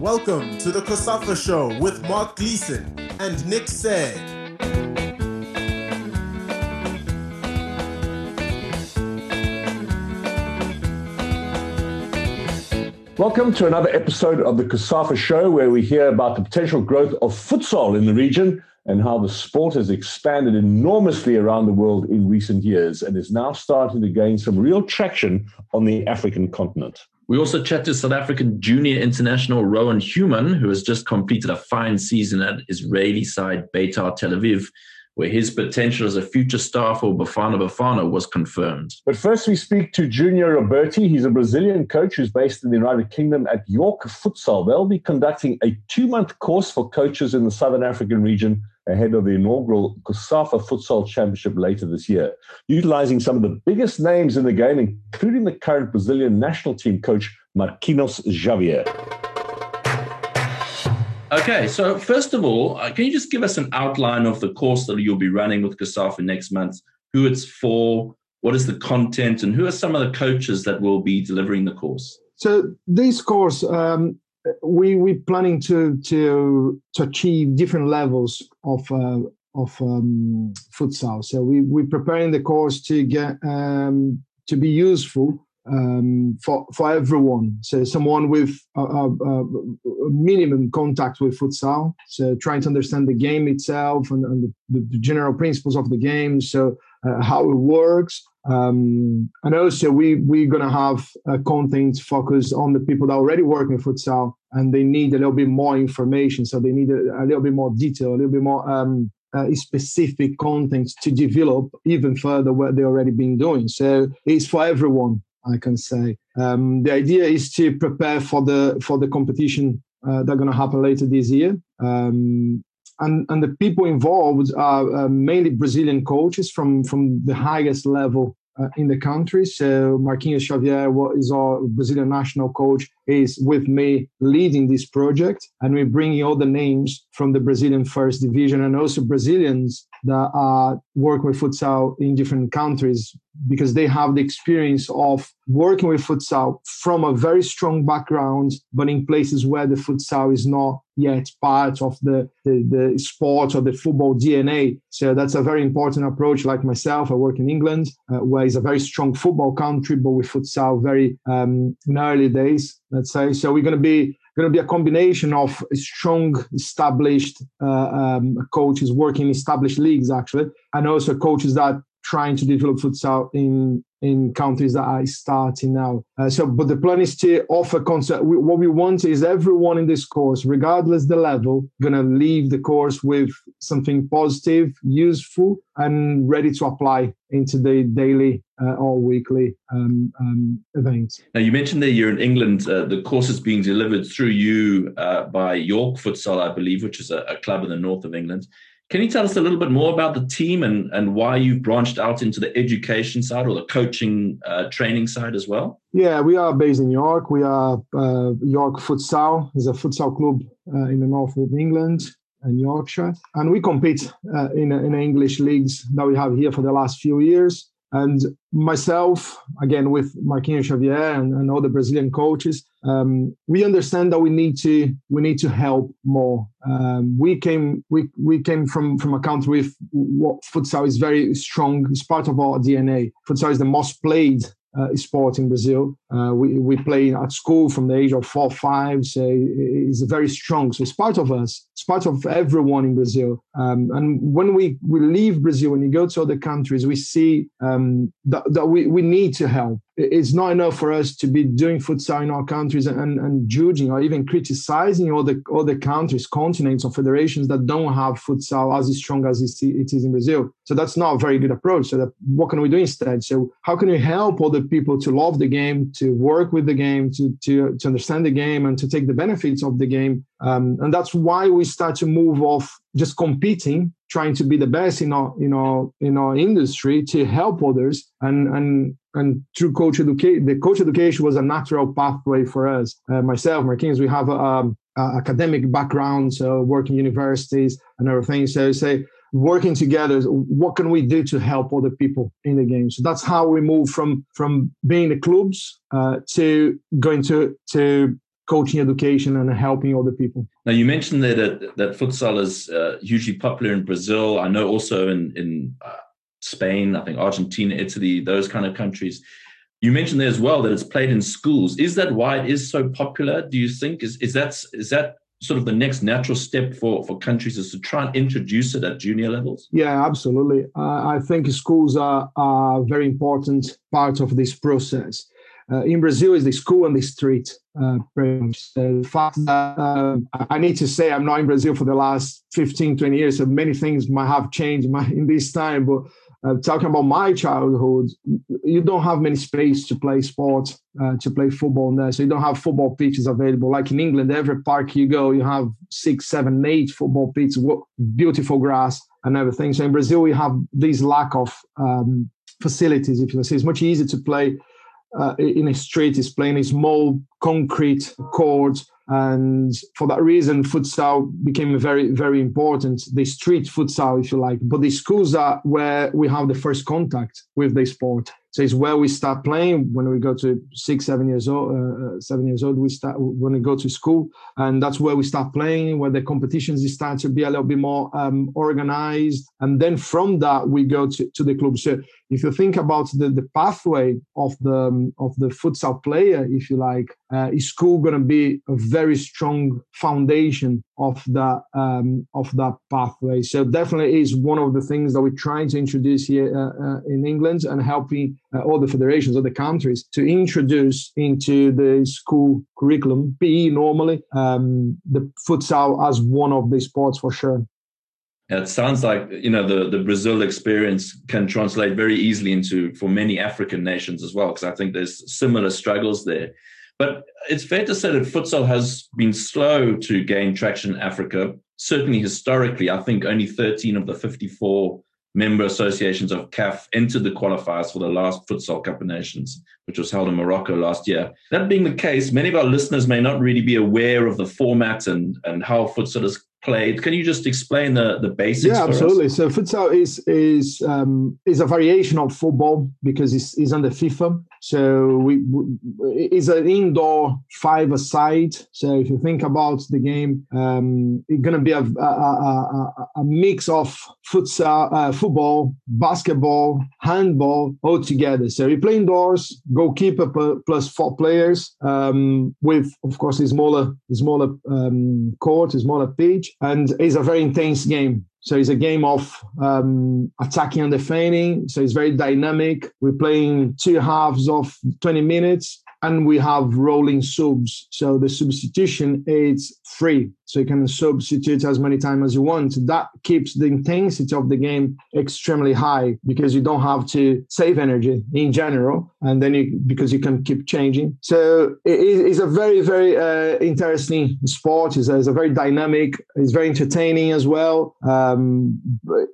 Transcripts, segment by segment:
Welcome to the COSAFA Show with Mark Gleeson and Nick Said. Welcome to another episode of the COSAFA Show, where we hear about the potential growth of futsal in the region and how the sport has expanded enormously around the world in recent years and is now starting to gain some real traction on the African continent. We also chat to South African junior international Rowan Human, who has just completed a fine season at Israeli side Beitar Tel Aviv, where his potential as a future star for Bafana Bafana was confirmed. But first, we speak to Junior Roberti. He's a Brazilian coach who's based in the United Kingdom at York Futsal. They'll be conducting a two month course for coaches in the Southern African region ahead of the inaugural COSAFA Futsal Championship later this year, utilizing some of the biggest names in the game, including the current Brazilian national team coach, Marquinhos Xavier. Okay, so first of all, uh, can you just give us an outline of the course that you'll be running with COSAFA next month, who it's for, what is the content, and who are some of the coaches that will be delivering the course? So this course, um, we we planning to to to achieve different levels of uh, of um, futsal. So we we preparing the course to get um, to be useful um, for for everyone. So someone with a, a, a, minimum contact with futsal, so trying to understand the game itself and, and the, the, general principles of the game. So uh, how it works. Um, and also, we we're gonna have a content focused on the people that already work in futsal, and they need a little bit more information. So they need a, a little bit more detail, a little bit more um, uh, specific content to develop even further what they already been doing. So it's for everyone, I can say. Um, the idea is to prepare for the for the competition uh, that's going to happen later this year. Um, and, and the people involved are uh, mainly Brazilian coaches from, from the highest level uh, in the country. So Marquinhos Xavier, is our Brazilian national coach, is with me leading this project, and we're bringing all the names from the Brazilian First Division and also Brazilians that are working with futsal in different countries because they have the experience of working with futsal from a very strong background, but in places where the futsal is not yet part of the, the, the sport or the football DNA. So that's a very important approach. Like myself, I work in England, uh, where it's a very strong football country, but with futsal very um, in early days, let's say. So we're going to be going to be a combination of strong, established uh, um, coaches working in established leagues, actually, and also coaches that trying to develop futsal in in countries that are starting now. Uh, so, but the plan is to offer concept. We, what we want is everyone in this course, regardless the level, to leave the course with something positive, useful, and ready to apply into the daily uh, or weekly um, um, events. Now, you mentioned that you're in England. Uh, the course is being delivered through you uh, by York Futsal, I believe, which is a, a club in the north of England. Can you tell us a little bit more about the team and, and why you've branched out into the education side or the coaching uh, training side as well? Yeah, we are based in York. We are uh, York Futsal is a futsal club uh, in the north of England and Yorkshire, and we compete uh, in in English leagues that we have here for the last few years. And myself, again with Marquinhos Xavier and, and all the Brazilian coaches, um, we understand that we need to we need to help more. Um, we came we we came from from a country with what futsal is very strong. It's part of our DNA. Futsal is the most played uh, sport in Brazil. Uh, we, we play at school from the age of four, five. So it's very strong. So it's part of us. It's part of everyone in Brazil. Um, and when we, we leave Brazil, when you go to other countries, we see um, that, that we, we need to help it's not enough for us to be doing futsal in our countries and, and judging or even criticizing all the other countries, continents, or federations that don't have futsal as strong as it is in Brazil. So that's not a very good approach. So that, what can we do instead? So how can we help other people to love the game, to work with the game, to to, to understand the game, and to take the benefits of the game? Um, and that's why we start to move off just competing trying to be the best in our in our in our industry to help others and and and through coach education the coach education was a natural pathway for us uh, myself Marquinhos we have a, a, a academic background so working universities and everything so say working together what can we do to help other people in the game so that's how we move from from being the clubs uh, to going to to coaching education and helping other people. Now you mentioned there that that futsal is uh, hugely popular in Brazil. I know also in in uh, Spain, I think Argentina, Italy, those kind of countries. You mentioned there as well that it's played in schools. Is that why it is so popular? Do you think is is that is that sort of the next natural step for for countries is to try and introduce it at junior levels? Yeah, absolutely. Uh, I think schools are are very important part of this process. Uh, in Brazil, is the school and the street. Uh, the fact that I need to say I'm not in Brazil for the last 15, 20 years, so many things might have changed in this time. But uh, talking about my childhood, you don't have many space to play sport, uh, to play football there. So you don't have football pitches available. Like in England, every park you go, you have six, seven, eight football pitches, beautiful grass and everything. So in Brazil, we have this lack of um, facilities. If you say it's much easier to play uh, in a street, is playing a small concrete court and for that reason, futsal became very, very important. The street futsal, if you like, but the schools are where we have the first contact with the sport. So it's where we start playing when we go to six, seven years old. Uh, uh, seven years old, we start when we go to school, and that's where we start playing. Where the competitions start to be a little bit more um, organized, and then from that we go to, to the club. So if you think about the, the pathway of the um, of the futsal player, if you like, uh, is school going to be a very strong foundation of that um, of that pathway. So definitely is one of the things that we're trying to introduce here uh, uh, in England and helping uh, all the federations, of the countries to introduce into the school curriculum, PE normally, um, the futsal as one of the sports for sure. It sounds like you know the the Brazil experience can translate very easily into for many African nations as well, because I think there's similar struggles there. But it's fair to say that futsal has been slow to gain traction in Africa. Certainly historically, I think only 13 of the 54 member associations of CAF entered the qualifiers for the last Futsal Cup of Nations, which was held in Morocco last year. That being the case, many of our listeners may not really be aware of the format and, and how futsal is played. Can you just explain the, the basics? Yeah, absolutely. So futsal is is um, is a variation of football because it's, it's under FIFA. So we, we it's an indoor five-a-side. So if you think about the game, um, it's going to be a, a, a, a, mix of futsal, uh, football, basketball, handball all together. So we play indoors, goalkeeper plus four players um, with, of course, a smaller, smaller um, court, a smaller pitch, and it's a very intense game. So it's a game of um, attacking and defending. So it's very dynamic. We're playing two halves of 20 minutes and we have rolling subs. So the substitution is free. So you can substitute as many times as you want. That keeps the intensity of the game extremely high because you don't have to save energy in general. And then you, because you can keep changing. So it is a very, very uh, interesting sport. It's a, it's a, very dynamic, it's very entertaining as well. Um,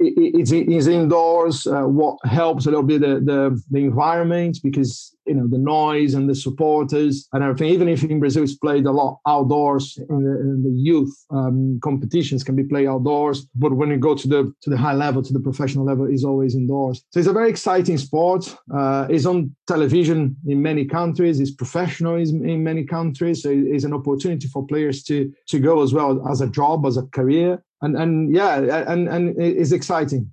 it, it's, it's indoors. Uh, what helps a little bit the, the, the environment because you know the noise and the supporters and everything. Even if in Brazil it's played a lot outdoors in the, in the youth um, competitions can be played outdoors, but when you go to the to the high level, to the professional level, is always indoors. So it's a very exciting sport. Uh, it's on television in many countries. It's professional in many countries. So it's an opportunity for players to to go as well as a job, as a career, and and yeah, and and it's exciting.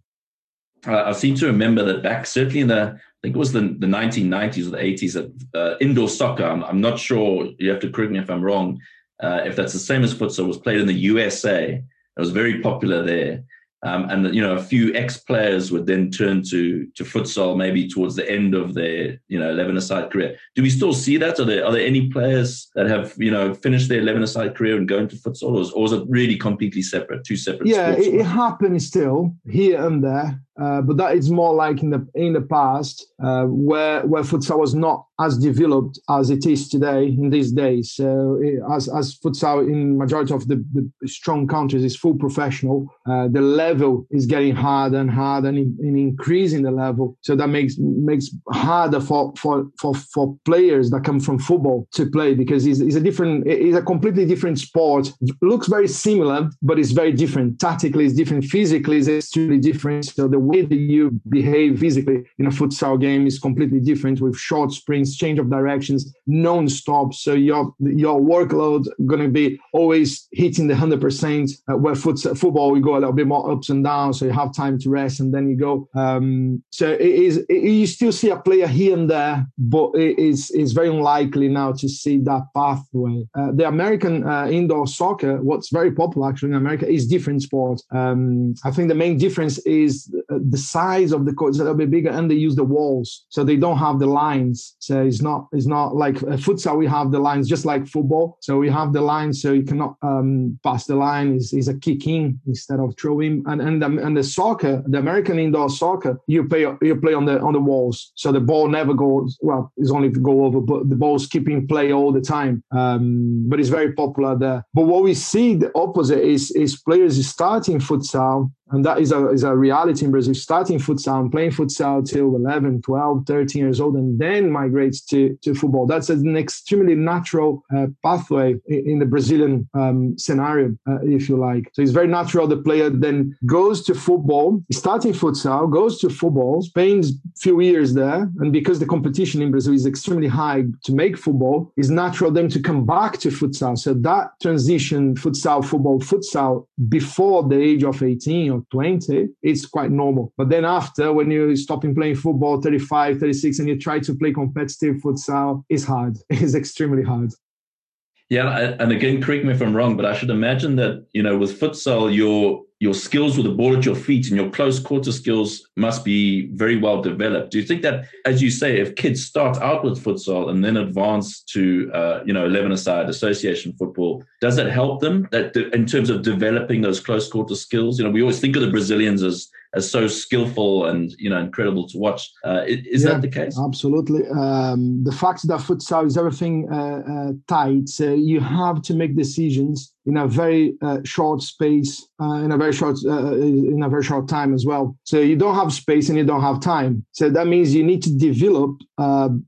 Uh, I seem to remember that back certainly in the I think it was the, the 1990s or the 80s that uh, indoor soccer, I'm, I'm, not sure, you have to correct me if I'm wrong, uh, if that's the same as futsal, was played in the USA. It was very popular there. Um, and you know, a few ex-players would then turn to to futsal maybe towards the end of their you know eleven-a-side career. Do we still see that? Are there are there any players that have you know finished their eleven-a-side career and go into futsal, or is, or is it really completely separate, two separate? Yeah, it, it happens still here and there. Uh, but that is more like in the in the past uh, where where futsal was not as developed as it is today in these days. So as as futsal in majority of the, the strong countries is full professional, uh, the level is getting harder and harder and, in, increasing the level. So that makes makes harder for for for for players that come from football to play because it's, it's a different it's a completely different sport. It looks very similar, but it's very different. Tactically, it's different. Physically, it's extremely different. So the way that you behave physically in a futsal game is completely different with short sprints, change of directions, non-stop. So your your workload going to be always hitting the hundred percent. Uh, where futsal, football we go a little bit more ups and downs, so you have time to rest and then you go. Um, so it is it, you still see a player here and there, but it is is very unlikely now to see that pathway. Uh, the American uh, indoor soccer, what's very popular actually in America, is different sports. Um, I think the main difference is the size of the court is a little bit bigger, and they use the walls, so they don't have the lines. So it's not it's not like uh, futsal. We have the lines just like football. So we have the lines, so you cannot um, pass the line. Is is a kicking instead of throwing. And and the, and the soccer, the American indoor soccer, you play you play on the on the walls, so the ball never goes. Well, it's only go over, but the ball's keeping play all the time. Um, but it's very popular there. But what we see the opposite is is players starting futsal and that is a, is a reality in Brazil. Starting futsal and playing futsal till 11, 12, 13 years old, and then migrates to, to football. That's an extremely natural uh, pathway in, in, the Brazilian um, scenario, uh, if you like. So it's very natural. The player then goes to football, starting futsal, goes to football, spends a few years there, and because the competition in Brazil is extremely high to make football, it's natural them to come back to futsal. So that transition, futsal, football, futsal, before the age of 18 or 20, it's quite normal. But then after, when you stop in playing football, 35, 36, and you try to play competitive futsal, it's hard. It's extremely hard. Yeah, and again, correct me if I'm wrong, but I should imagine that you know with futsal, your your skills with the ball at your feet and your close quarter skills must be very well developed. Do you think that, as you say, if kids start out with futsal and then advance to uh, you know eleven aside association football, does it help them that in terms of developing those close quarter skills? You know, we always think of the Brazilians as as so skillful and you know incredible to watch. Uh, is yeah, that the case? Absolutely. Um, the fact that futsal is everything uh, uh, tight, so you have to make decisions in a very uh, short space, uh, in a very short uh, in a very short time as well. So you don't have space and you don't have time. So that means you need to develop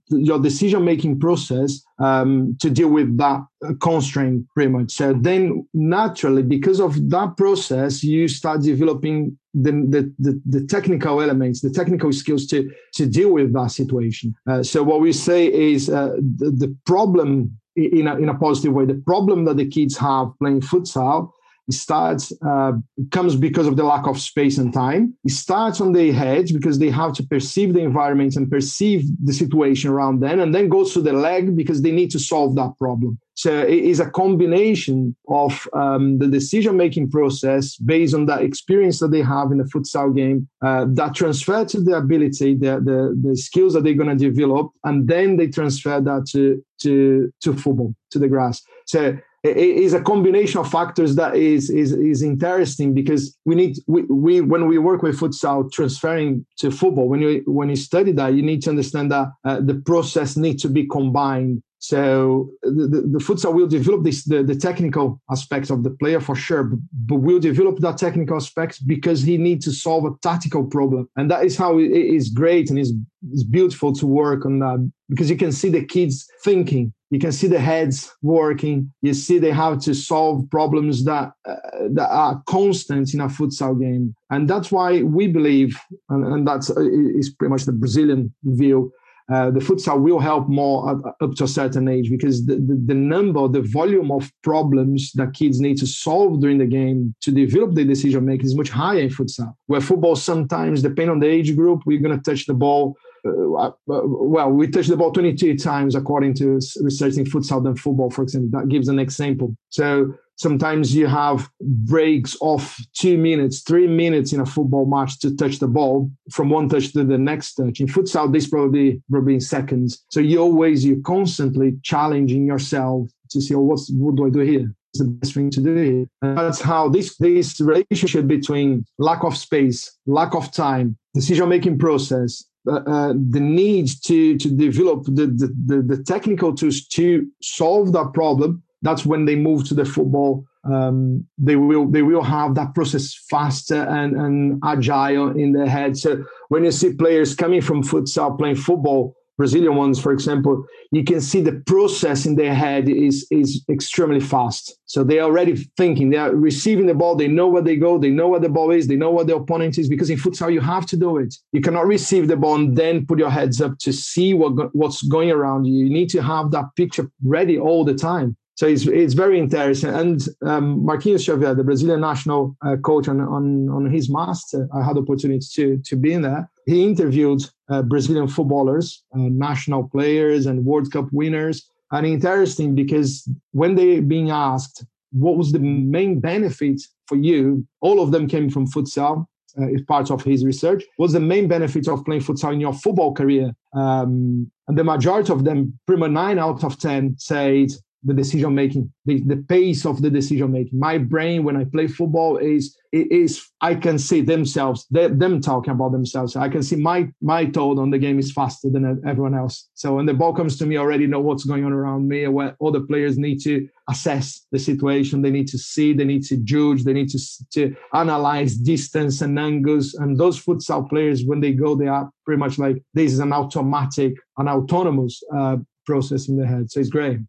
your decision making process um, to deal with that constraint pretty much. So then naturally, because of that process, you start developing the, the, the, the, technical elements, the technical skills to, to deal with that situation. Uh, so what we say is uh, the, the problem in a, in a positive way, the problem that the kids have playing futsal starts uh, comes because of the lack of space and time. It starts on the head because they have to perceive the environment and perceive the situation around them, and then goes to the leg because they need to solve that problem. So it is a combination of um, the decision making process based on that experience that they have in the futsal game uh, that transfer to the ability, the, the, the skills that they're going to develop, and then they transfer that to, to, to football, to the grass. So is a combination of factors that is is is interesting because we need we, we when we work with futsal transferring to football when you when you study that you need to understand that uh, the process needs to be combined so the, the, the, futsal will develop this the, the technical aspects of the player for sure, but, but will develop that technical aspects because he needs to solve a tactical problem, and that is how it is great and is it's beautiful to work on that because you can see the kids thinking you can see the heads working you see they have to solve problems that uh, that are constant in a futsal game. And that's why we believe and, and that's uh, is pretty much the brazilian view uh, the futsal will help more at, up to a certain age because the, the, the, number, the volume of problems that kids need to solve during the game to develop the decision making is much higher in futsal. Where football sometimes, depending on the age group, we're going to touch the ball uh, uh, well, we touch the ball 22 times according to research in futsal than football, for example. That gives an example. So sometimes you have breaks of two minutes, three minutes in a football match to touch the ball from one touch to the next touch. In futsal, this probably probably in seconds. So you always you're constantly challenging yourself to see, oh, what's what do I do here? It's the best thing to do here. And that's how this this relationship between lack of space, lack of time, decision making process, uh, uh, the need to to develop the, the, the, the, technical tools to solve that problem that's when they move to the football um, they will they will have that process faster and, and agile in their head so when you see players coming from futsal playing football Brazilian ones, for example, you can see the process in their head is is extremely fast. So they're already thinking, they are receiving the ball, they know where they go, they know where the ball is, they know what the opponent is. Because in futsal, you have to do it. You cannot receive the ball and then put your heads up to see what what's going around you. You need to have that picture ready all the time. So it's, it's very interesting. And um, Marquinhos Xavier, the Brazilian national uh, coach, on, on, on his master, I had the opportunity to, to be in there. He interviewed uh, Brazilian footballers, uh, national players, and World Cup winners. And interesting because when they being asked what was the main benefit for you, all of them came from futsal. Uh, is part of his research. What's the main benefit of playing futsal in your football career? Um, and the majority of them, pretty nine out of ten, said the decision making, the, the pace of the decision making. My brain, when I play football, is is I can see themselves, they, them talking about themselves. I can see my my thought on the game is faster than everyone else. So when the ball comes to me, I already know what's going on around me. Where all the players need to assess the situation, they need to see, they need to judge, they need to to analyze distance and angles. And those futsal players, when they go, they are pretty much like this is an automatic, an autonomous uh, process in the head. So it's great.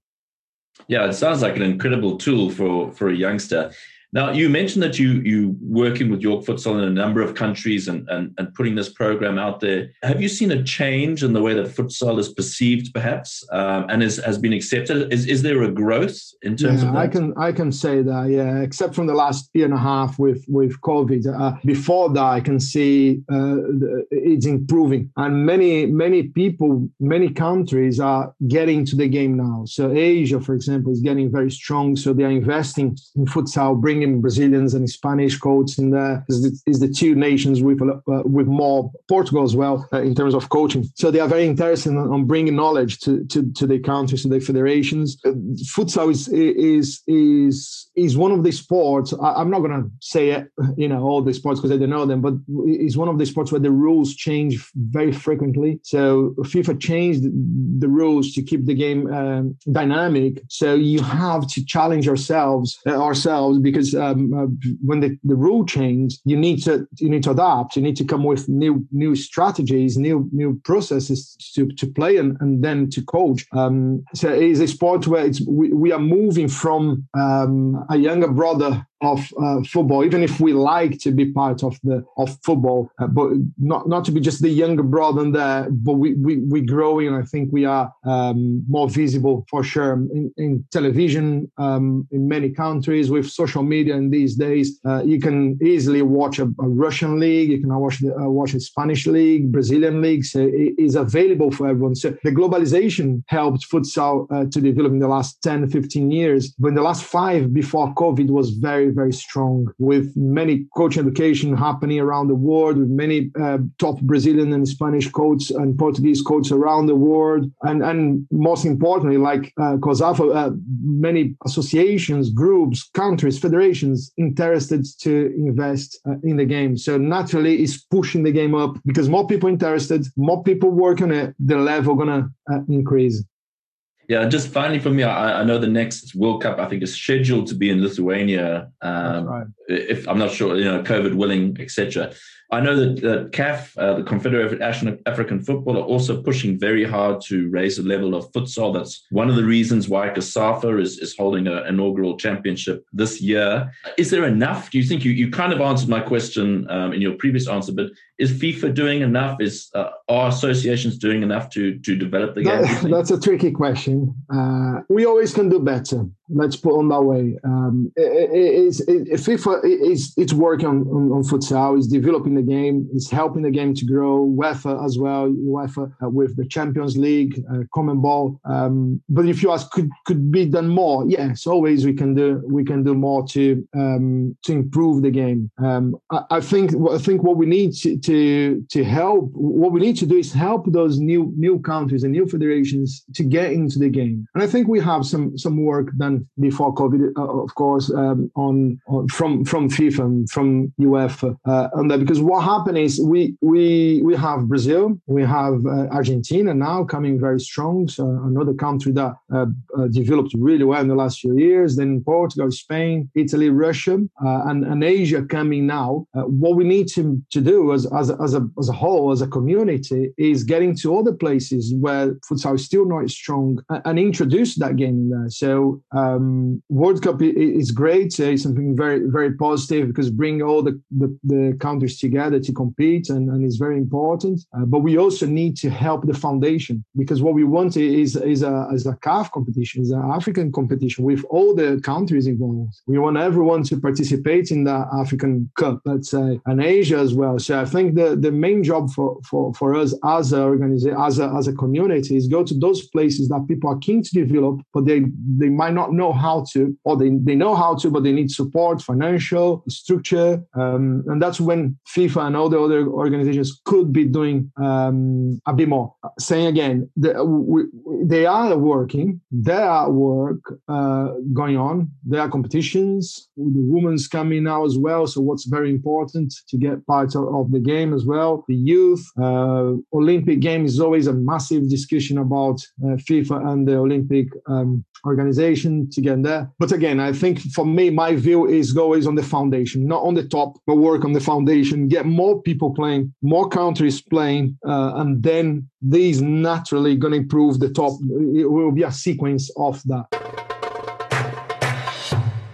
Yeah, it sounds like an incredible tool for for a youngster. Now, you mentioned that you you working with York Futsal in a number of countries and, and and putting this program out there. Have you seen a change in the way that futsal is perceived, perhaps, um, and is, has been accepted? Is is there a growth in terms yeah, of that? I can I can say that, yeah. Except from the last year and a half with with COVID, uh, before that, I can see uh, it's improving, and many many people, many countries are getting to the game now. So Asia, for example, is getting very strong. So they are investing in futsal, bringing bringing Brazilians and Spanish coaches in there is the, is the two nations with uh, with more Portugal as well uh, in terms of coaching. So they are very interested in, on bringing knowledge to to, to the countries to the federations. Uh, futsal is is is is one of the sports. I, am not going to say it, you know all the sports because I don't know them, but it's one of the sports where the rules change very frequently. So FIFA changed the rules to keep the game um, dynamic. So you have to challenge ourselves uh, ourselves because um, uh, when the, the rule change, you need to you need to adapt. You need to come with new new strategies, new new processes to, to play and, and then to coach. Um, so it's a sport where it's we, we are moving from um, a younger brother of uh, football, even if we like to be part of the of football, uh, but not not to be just the younger brother there. But we we we growing, and I think we are um, more visible for sure in, in television um, in many countries with social media. In these days, uh, you can easily watch a, a, Russian league, you can watch the, uh, watch a Spanish league, Brazilian league. So it is available for everyone. So the globalization helped futsal uh, to develop in the last 10, 15 years. But in the last five, before COVID, was very very, strong with many coaching education happening around the world, with many uh, top Brazilian and Spanish coaches and Portuguese coaches around the world. And, and most importantly, like uh, COSAFA, uh, many associations, groups, countries, federations interested to invest uh, in the game. So naturally, it's pushing the game up because more people interested, more people work on it, the level gonna uh, increase. Yeah, just finally for me, I, I, know the next World Cup I think is scheduled to be in Lithuania. Um, right. If I'm not sure, you know, COVID willing, etc. I know that, that CAF, uh, the Confederation of African Football, are also pushing very hard to raise the level of futsal. That's one of the reasons why COSAFA is, is holding an inaugural championship this year. Is there enough? Do you think you, you kind of answered my question um, in your previous answer, but is FIFA doing enough? Is uh, are associations doing enough to to develop the game? That, that's a tricky question. Uh, we always can do better. Let's put on that way. Um, it, it, it, FIFA is it's working on, on, on futsal. It's developing the game. It's helping the game to grow. UEFA as well. UEFA uh, with the Champions League, uh, Ball. Um, but if you ask, could could be done more? Yes, always we can do we can do more to um, to improve the game. Um, I, I, think I think what we need to, to to help what we need to do is help those new new countries and new federations to get into the game. And I think we have some some work done before COVID, uh, of course, um, on, on, from from FIFA, from UEFA, uh, on that because what happened is we we we have Brazil, we have uh, Argentina now coming very strong, so another country that uh, uh, developed really well in the last few years. Then Portugal, Spain, Italy, Russia, and, and Asia coming now. what we need to, to do as as as a, as a whole, as a community, is getting to other places where futsal is still not strong and introduce that game there. So um, World Cup is great. It's something very very positive because bring all the, the, the countries together to compete and, and it's very important. Uh, but we also need to help the foundation because what we want is is a, is a CAF competition, is an African competition with all the countries involved. We want everyone to participate in the African Cup, let's say, and Asia as well. So I think the, the main job for, for, for us as a organization, as a, as a community is go to those places that people are keen to develop, but they, they might not know how to, or they, they know how to, but they need support, financial, structure. Um, and that's when FIFA and all the other organizations could be doing um, a bit more. Saying again, the, we, they are working, there are work uh, going on, there are competitions, the women's coming now as well. So what's very important to get part of, of the game as well. The youth, uh, Olympic Games is always a massive discussion about uh, FIFA and the Olympic um, organization to get there. But again, I think for me, my view is always on the foundation, not on the top, but work on the foundation, get more people playing, more countries playing, uh, and then these naturally going to improve the top. It will be a sequence of that.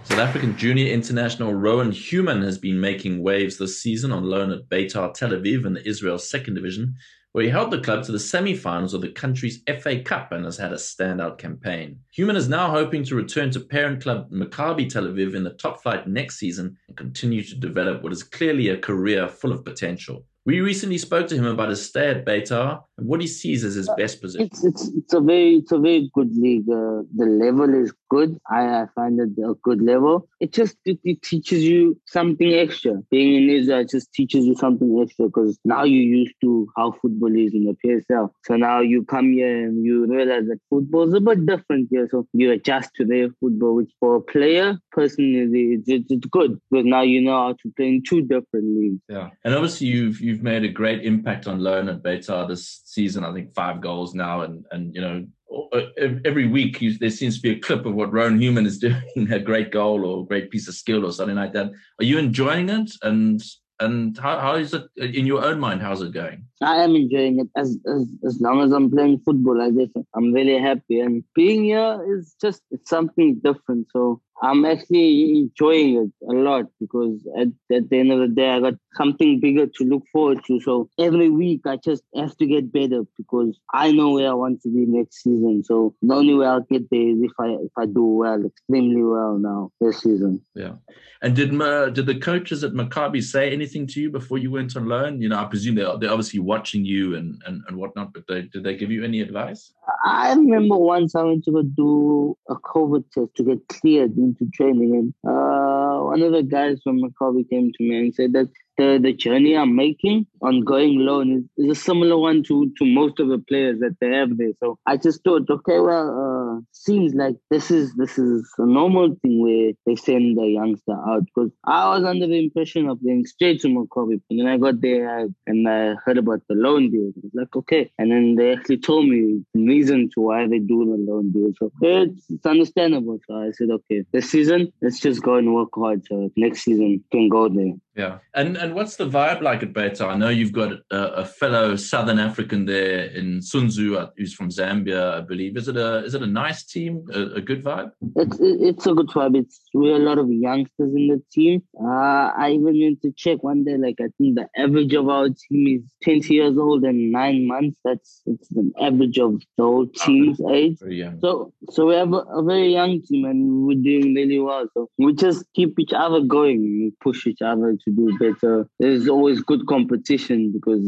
South African junior international Rowan Human has been making waves this season on loan at Beitar Tel Aviv in the Israel second division where he helped the club to the semi-finals of the country's FA Cup and has had a standout campaign. Human is now hoping to return to parent club Maccabi Tel Aviv in the top flight next season and continue to develop what is clearly a career full of potential. We recently spoke to him about his stay at Beitar what he sees as his best position. It's it's, it's a very it's a very good league. Uh, the level is good. I, I find it a good level. It just it, it teaches you something extra. Being in Israel just teaches you something extra because now you're used to how football is in the PSL. So now you come here and you realize that football is a bit different here. So you adjust to their football, which for a player personally it's, it's, it's good because now you know how to play in two different leagues. Yeah, and obviously you've you've made a great impact on loan at Beitar this season. I think five goals now, and and you know every week there seems to be a clip of what Rowan Human is doing, a great goal or a great piece of skill or something like that. Are you enjoying it? And and how, how is it uh, in your own mind? How's it going? I am enjoying it as as, as long as I'm playing football. I guess I'm really happy, and being here is just it's something different. So I'm actually enjoying it a lot because at, at the end of the day, I got something bigger to look forward to. So every week, I just have to get better because I know where I want to be next season. So the only way I'll get there is if I if I do well, extremely well now this season. Yeah. And did did the coaches at Maccabi say anything to you before you went on loan? You know, I presume they're, they're obviously watching you and, and, and whatnot, but they, did they give you any advice? I remember once I went to go do a COVID test to get cleared into training, and uh, one of the guys from Maccabi came to me and said that the, the journey I'm making on going loan is, is a similar one to, to most of the players that they have there. So I just thought, okay, well, uh, seems like this is this is a normal thing where they send the youngster out because I was under the impression of going straight to Maccabi. And then I got there and I heard about the loan deal. I was like, okay. And then they actually told me the reason to why they do the loan deal. So it's, it's understandable. So I said, okay, this season, let's just go and work hard. So next season can go there. Yeah. And and what's the vibe like at Beitar? I know you've got a, a, fellow Southern African there in Sunzu, uh, who's from Zambia, I believe. Is it a is it a nice team? A, a good vibe? It's it's a good vibe. It's we're a lot of youngsters in the team. Uh, I even went to check one day. Like I think the average of our team is twenty years old and nine months. That's it's the average of the whole team's okay. age. Very young. So so we have a, a very young team and we're doing really well. So we just keep each other going. We push each other to do better. There's always good competition because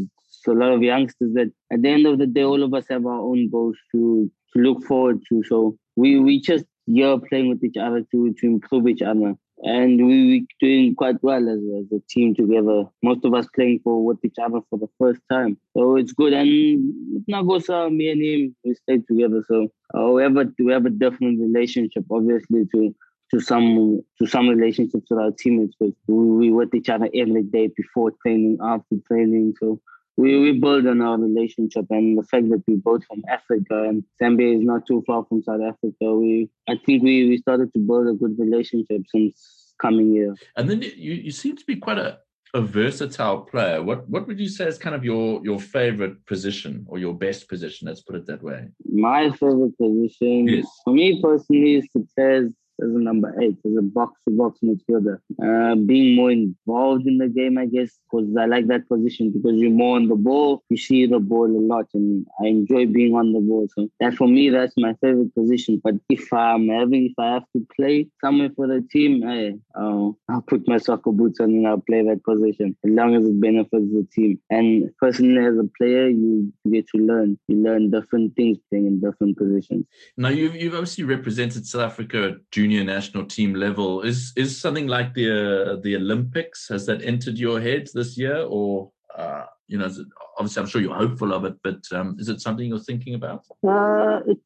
a lot of youngsters that at the end of the day, all of us have our own goals to, to look forward to. So we, we just here playing with each other to, to improve each other. and we we doing quite well as, as a team together. Most of us playing for with each other for the first time, so it's good. And Nagosa, me and him, we stayed together. So uh, we have a we have a different relationship, obviously, to to some to some relationships with our teammates. But we, we with each other every day before training, after training. So we, we build on our relationship and the fact that we both from Africa and Zambia is not too far from South Africa. We I think we, we started to build a good relationship since coming here. And then you, you seem to be quite a, a versatile player. What what would you say is kind of your your favorite position or your best position? Let's put it that way. My favorite position yes. for me personally is to play as a number eight, as a box to box midfielder. Uh, being more involved in the game, I guess, because I like that position because you're more on the ball, you see the ball a lot, and I enjoy being on the ball. So that for me, that's my favorite position. But if I'm having, if I have to play somewhere for the team, uh, I'll put my soccer boots on and I'll play that position as long as it benefits the team. And personally, as a player, you get to learn. You learn different things playing in different positions. Now, you've, you've obviously represented South Africa national team level. Is is something like the uh, the Olympics? Has that entered your head this year, or uh, you know, it, obviously I'm sure you're hopeful of it, but um, is it something you're thinking about? Uh, it's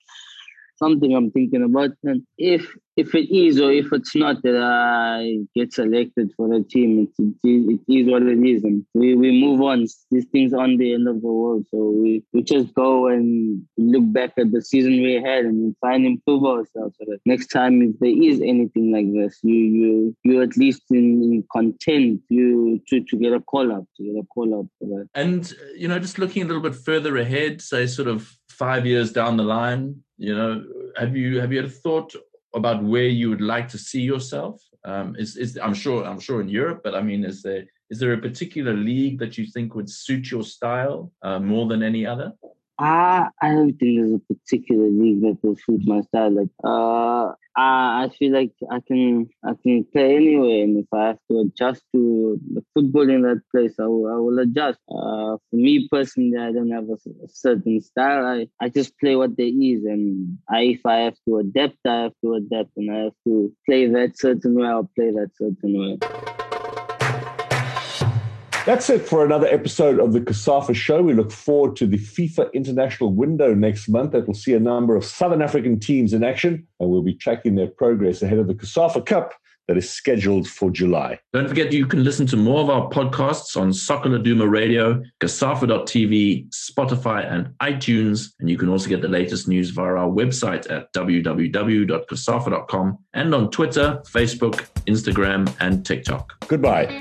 something I'm thinking about. And if if it is or if it's not that I get selected for the team, it, it, it is what it is. And we, we move on. These things on the end of the world. So we, we just go and look back at the season we had and try and improve ourselves so that next time if there is anything like this, you you you at least in, in content you to, to get a call up, to get a call up for that. And you know, just looking a little bit further ahead, say sort of five years down the line, you know, have you have you had a thought about where you would like to see yourself? Um, is is I'm sure I'm sure in Europe, but I mean, is there is there a particular league that you think would suit your style uh, more than any other? I I don't think there's a particular league that will suit my style. Like uh, I I feel like I can I can play anywhere, and if I have to adjust to the football in that place, I will, I will adjust. Uh, for me personally, I don't have a, a, certain style. I, I just play what there is, and I if I have to adapt, I have to adapt, and I have to play that certain way. I'll play that certain way. That's it for another episode of the COSAFA Show. We look forward to the FIFA International window next month that will see a number of Southern African teams in action, and we'll be tracking their progress ahead of the COSAFA Cup that is scheduled for July. Don't forget you can listen to more of our podcasts on Soccer Radio, COSAFA.tv, Spotify, and iTunes. And you can also get the latest news via our website at www.cosafa.com and on Twitter, Facebook, Instagram, and TikTok. Goodbye.